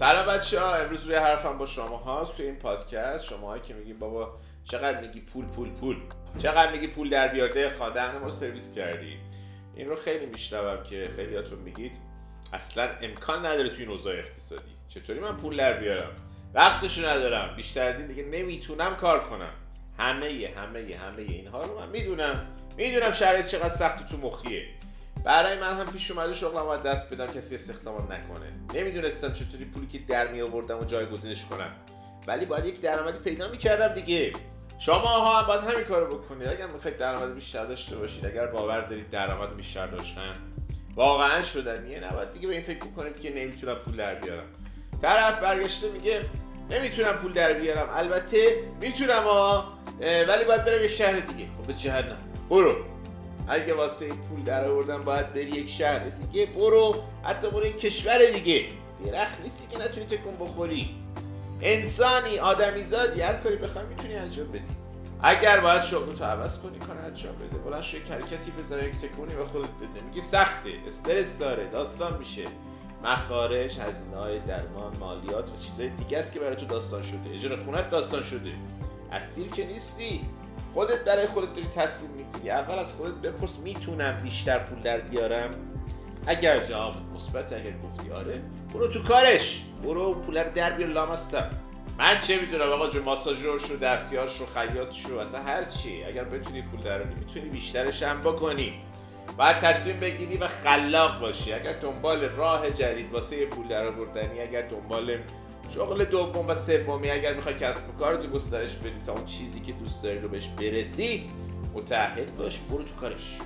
بچه ها امروز روی حرفم با شما هاست توی این پادکست. شما که میگین بابا چقدر میگی پول پول پول؟ چقدر میگی پول در بیارده؟ خواده ما رو سرویس کردی. این رو خیلی میشنوم که خیلیاتون میگید اصلا امکان نداره توی این اوضاع اقتصادی. چطوری من پول در بیارم؟ وقتشو ندارم. بیشتر از این دیگه نمی‌تونم کار کنم. همه همه همه اینها رو من می‌دونم. می‌دونم شرایط چقدر سخت تو مخیه. برای من هم پیش اومده شغلم باید دست بدم کسی استخدامم نکنه. نمی‌دونستم چطوری پولی که در می آوردم و جایگزینش کنم. ولی باید یک درآمدی پیدا می‌کردم دیگه. شما ها هم باید همین کارو بکنید. اگر می‌خواید درآمد بیشتر داشته باشید اگر باور دارید درآمد بیشتر داشتن واقعا شدنیه. نباید دیگه به این فکر بکنید که نمی‌تونم پول در بیارم. طرف برگشته میگه نمی‌تونم پول در بیارم. البته می‌تونم ها ولی باید برم یه شهر دیگه. خب به جهنم. برو. اگه واسه پول در آوردن باید بری یک شهر دیگه برو حتی برو یک کشور دیگه. درخت نیستی که نتونی تکون بخوری. انسانی آدمی زادی هر کاری بخوای می‌تونی انجام بدی. اگر باید شغل تو عوض کنی کار انجام بده. بلند شو یک حرکتی یک تکونی به خودت بده. میگی سخته استرس داره داستان میشه. مخارج هزینه های درمان مالیات و چیزای دیگه است که برای تو داستان شده. اجاره خونت داستان شده. اسیر که نیستی. خودت برای خودت داری تصمیم می‌گیری. اول از خودت بپرس می‌تونم بیشتر پول در بیارم؟ اگر جواب مثبت اگر گفتی آره برو تو کارش. برو پول رو در بیار لامستم من چه می‌دونم؟ آقا جو ماساژور شو دستیار شو خیاط شو اصلا هر چی. اگر بتونی پول دراری می‌تونی بیشترش هم بکنی. باید تصمیم بگیری و خلاق باشی. اگر دنبال راه جدید واسه پول درآوردنی اگر دنبال شغل دوم و سومی اگر می‌خوای کسب و کارتو گسترش بدی تا اون چیزی که دوست داری رو بهش برسی متعهد باش برو تو کارش.